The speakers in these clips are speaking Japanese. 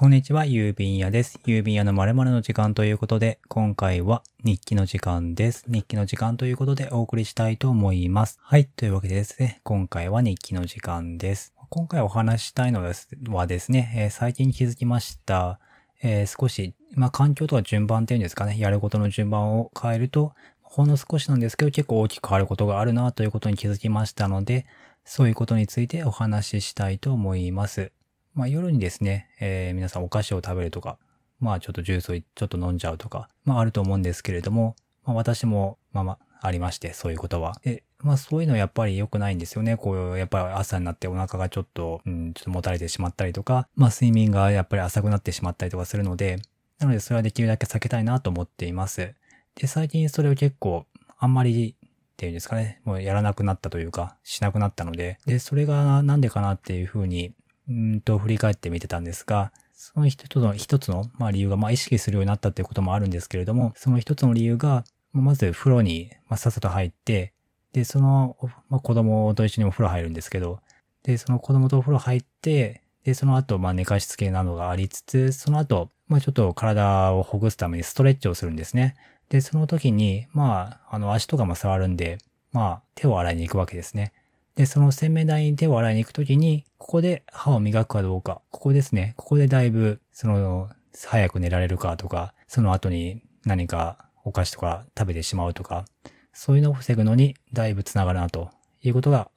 こんにちは、郵便屋です。郵便屋の〇〇の時間ということで、今回は日記の時間です。日記の時間ということでお送りしたいと思います。はい、というわけでですね、今回は日記の時間です。今回お話したいのはですね、えー最近気づきました、えー少し、まあ、環境とか順番っていうんですかね、やることの順番を変えると、ほんの少しなんですけど結構大きく変わることがあるなということに気づきましたので、そういうことについてお話ししたいと思います。まあ夜にですね、えー皆さんお菓子を食べるとか、まあちょっとジュースをちょっと飲んじゃうとか、まああると思うんですけれども、まあ私も、まあまあありまして、そういうことは。で、まあそういうのはやっぱり良くないんですよね。こう、やっぱり朝になってお腹がちょっと、うん、ちょっともたれてしまったりとか、まあ睡眠がやっぱり浅くなってしまったりとかするので、なのでそれはできるだけ避けたいなと思っています。で、最近それを結構、あんまりっていうんですかね、もうやらなくなったというか、しなくなったので、で、それがなんでかなっていうふうに、うんと振り返ってみてたんですが、その一つの、一つの、まあ理由が、まあ意識するようになったっていうこともあるんですけれども、その一つの理由が、まず風呂に、まあ、さっさと入って、で、その、まあ子供と一緒にお風呂入るんですけど、で、その子供とお風呂入って、で、その後、まあ寝かしつけなどがありつつ、その後、まあちょっと体をほぐすためにストレッチをするんですね。で、その時に、まあ、あの足とかも触るんで、まあ手を洗いに行くわけですね。で、その洗面台に手を洗いに行くときに、ここで歯を磨くかどうか、ここですね。ここでだいぶ、その、早く寝られるかとか、その後に何かお菓子とか食べてしまうとか、そういうのを防ぐのにだいぶつながるなということが、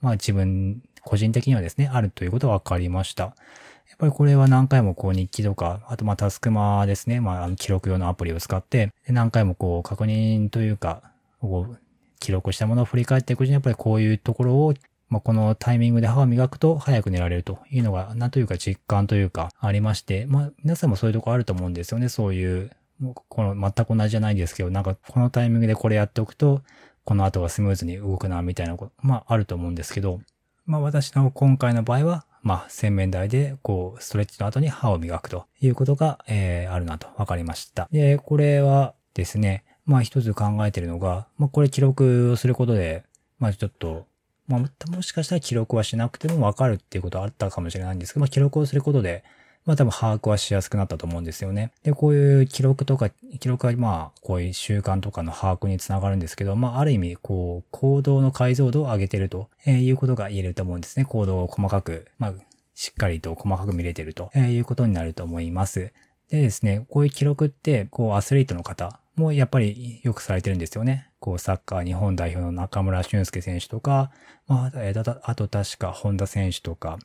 まあ自分、個人的にはですね、あるということが分かりました。やっぱりこれは何回もこう日記とか、あとまあタスクマですね、まあ記録用のアプリを使って、何回もこう確認というか、記録したものを振り返っていくうちにやっぱりこういうところを、まあ、このタイミングで歯を磨くと早く寝られるというのが、なんというか実感というかありまして、まあ皆さんもそういうところあると思うんですよね。そういう、もうこの全く同じじゃないんですけど、なんかこのタイミングでこれやっておくと、この後がスムーズに動くな、みたいなこと、まああると思うんですけど、まあ私の今回の場合は、まあ洗面台でこうストレッチの後に歯を磨くということが、えーあるなと分かりました。で、これはですね、まあ一つ考えてるのが、まあこれ記録をすることで、まあちょっと、まあもしかしたら記録はしなくても分かるっていうことはあったかもしれないんですけど、まあ記録をすることで、まあ多分把握はしやすくなったと思うんですよね。で、こういう記録とか、記録はまあこういう習慣とかの把握につながるんですけど、まあある意味こう行動の解像度を上げてるとえいうことが言えると思うんですね。行動を細かく、まあしっかりと細かく見れてると、えいうことになると思います。でですね、こういう記録って、こうアスリートの方もやっぱりよくされてるんですよね。こうサッカー日本代表の中村俊介選手とか、まあ、えあと確か本田選手とか、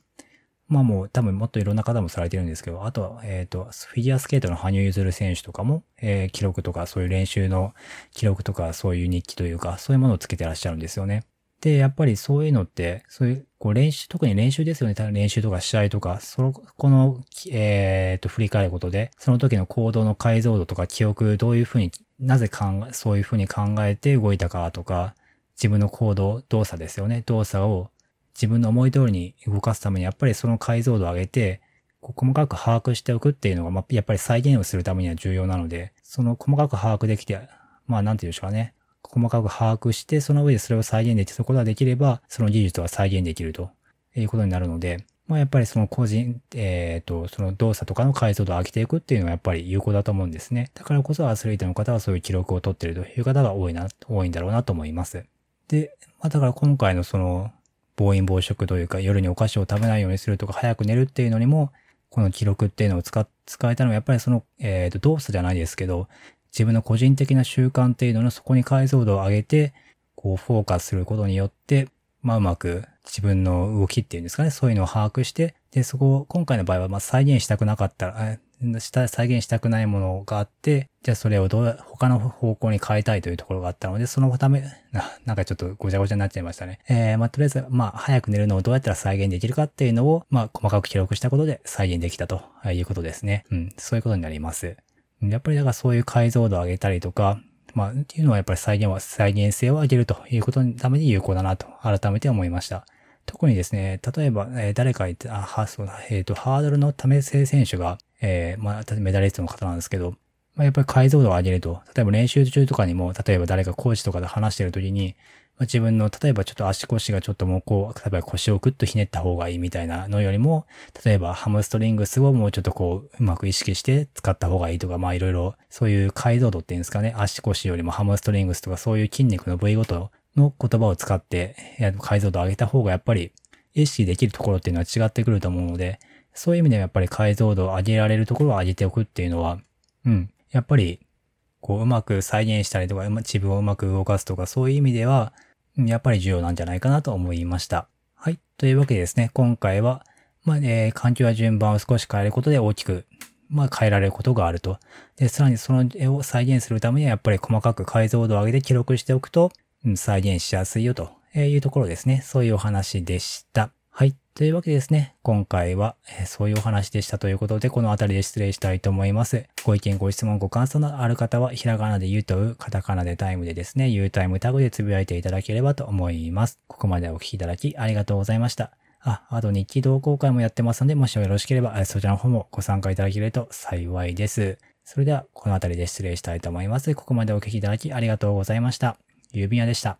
まあもう多分もっといろんな方もされてるんですけど、あとは、えっ、と、フィギュアスケートの羽生結弦選手とかも、えー記録とかそういう練習の記録とかそういう日記というか、そういうものをつけてらっしゃるんですよね。で、やっぱりそういうのって、そういう、こう練習、特に練習ですよね。練習とか試合とか、その、この、えっ、と、振り返ることで、その時の行動の解像度とか記憶、どういうふうに、なぜ考え、そういうふうに考えて動いたかとか、自分の行動、動作ですよね。動作を自分の思い通りに動かすために、やっぱりその解像度を上げて、こう細かく把握しておくっていうのが、まあ、やっぱり再現をするためには重要なので、その細かく把握できて、まあ、なんていうんでしょうかね。細かく把握して、その上でそれを再現できることができれば、その技術は再現できるということになるので、まあやっぱりその個人、えっ、と、その動作とかの解像度を上げていくっていうのはやっぱり有効だと思うんですね。だからこそアスリートの方はそういう記録を取っているという方が多いな、多いんだろうなと思います。で、まあだから今回のその、暴飲暴食というか夜にお菓子を食べないようにするとか早く寝るっていうのにも、この記録っていうのを使、使えたのはやっぱりその、えっ、と、動作じゃないですけど、自分の個人的な習慣っていうののそこに解像度を上げて、こうフォーカスすることによって、まあうまく自分の動きっていうんですかね、そういうのを把握して、で、そこを今回の場合はまあ再現したくなかったら、した再現したくないものがあって、じゃあそれをどう、他の方向に変えたいというところがあったので、そのため、な、なんかちょっとごちゃごちゃになっちゃいましたね。えー、まあとりあえず、まあ早く寝るのをどうやったら再現できるかっていうのを、まあ細かく記録したことで再現できたということですね。うん、そういうことになります。やっぱりだからそういう解像度を上げたりとか、まあ、っていうのはやっぱり再現は、再現性を上げるということのために有効だなと改めて思いました。特にですね、例えば、えー誰か言って、あ、は、そうだ、えっ、と、ハードルの為末選手が、えーまあ、メダリストの方なんですけど、まあ、やっぱり解像度を上げると、例えば練習中とかにも、例えば誰かコーチとかで話してるときに、まあ自分の、例えばちょっと足腰がちょっともうこう、例えば腰をグッとひねった方がいいみたいなのよりも、例えばハムストリングスをもうちょっとこう、うまく意識して使った方がいいとか、まあいろいろ、そういう解像度っていうんですかね、足腰よりもハムストリングスとかそういう筋肉の部位ごとの言葉を使って、解像度を上げた方がやっぱり意識できるところっていうのは違ってくると思うので、そういう意味ではやっぱり解像度を上げられるところを上げておくっていうのは、うん、やっぱり、こううまく再現したりとか、自分をうまく動かすとか、そういう意味では、やっぱり重要なんじゃないかなと思いました。はい。というわけでですね、今回は、まあ、えー、環境や順番を少し変えることで大きく、まあ、変えられることがあると。で、さらにその絵を再現するためには、やっぱり細かく解像度を上げて記録しておくと、うん、再現しやすいよというところですね。そういうお話でした。はい。というわけですね、今回は、え、そういうお話でしたということで、この辺りで失礼したいと思います。ご意見、ご質問、ご感想のある方は、ひらがなで言うと、カタカナでタイムでですね、言うタイムタグでつぶやいていただければと思います。ここまでお聞きいただきありがとうございました。あ、あと日記同好会もやってますので、もしよろしければ、そちらの方もご参加いただけると幸いです。それでは、この辺りで失礼したいと思います。ここまでお聞きいただきありがとうございました。郵便屋でした。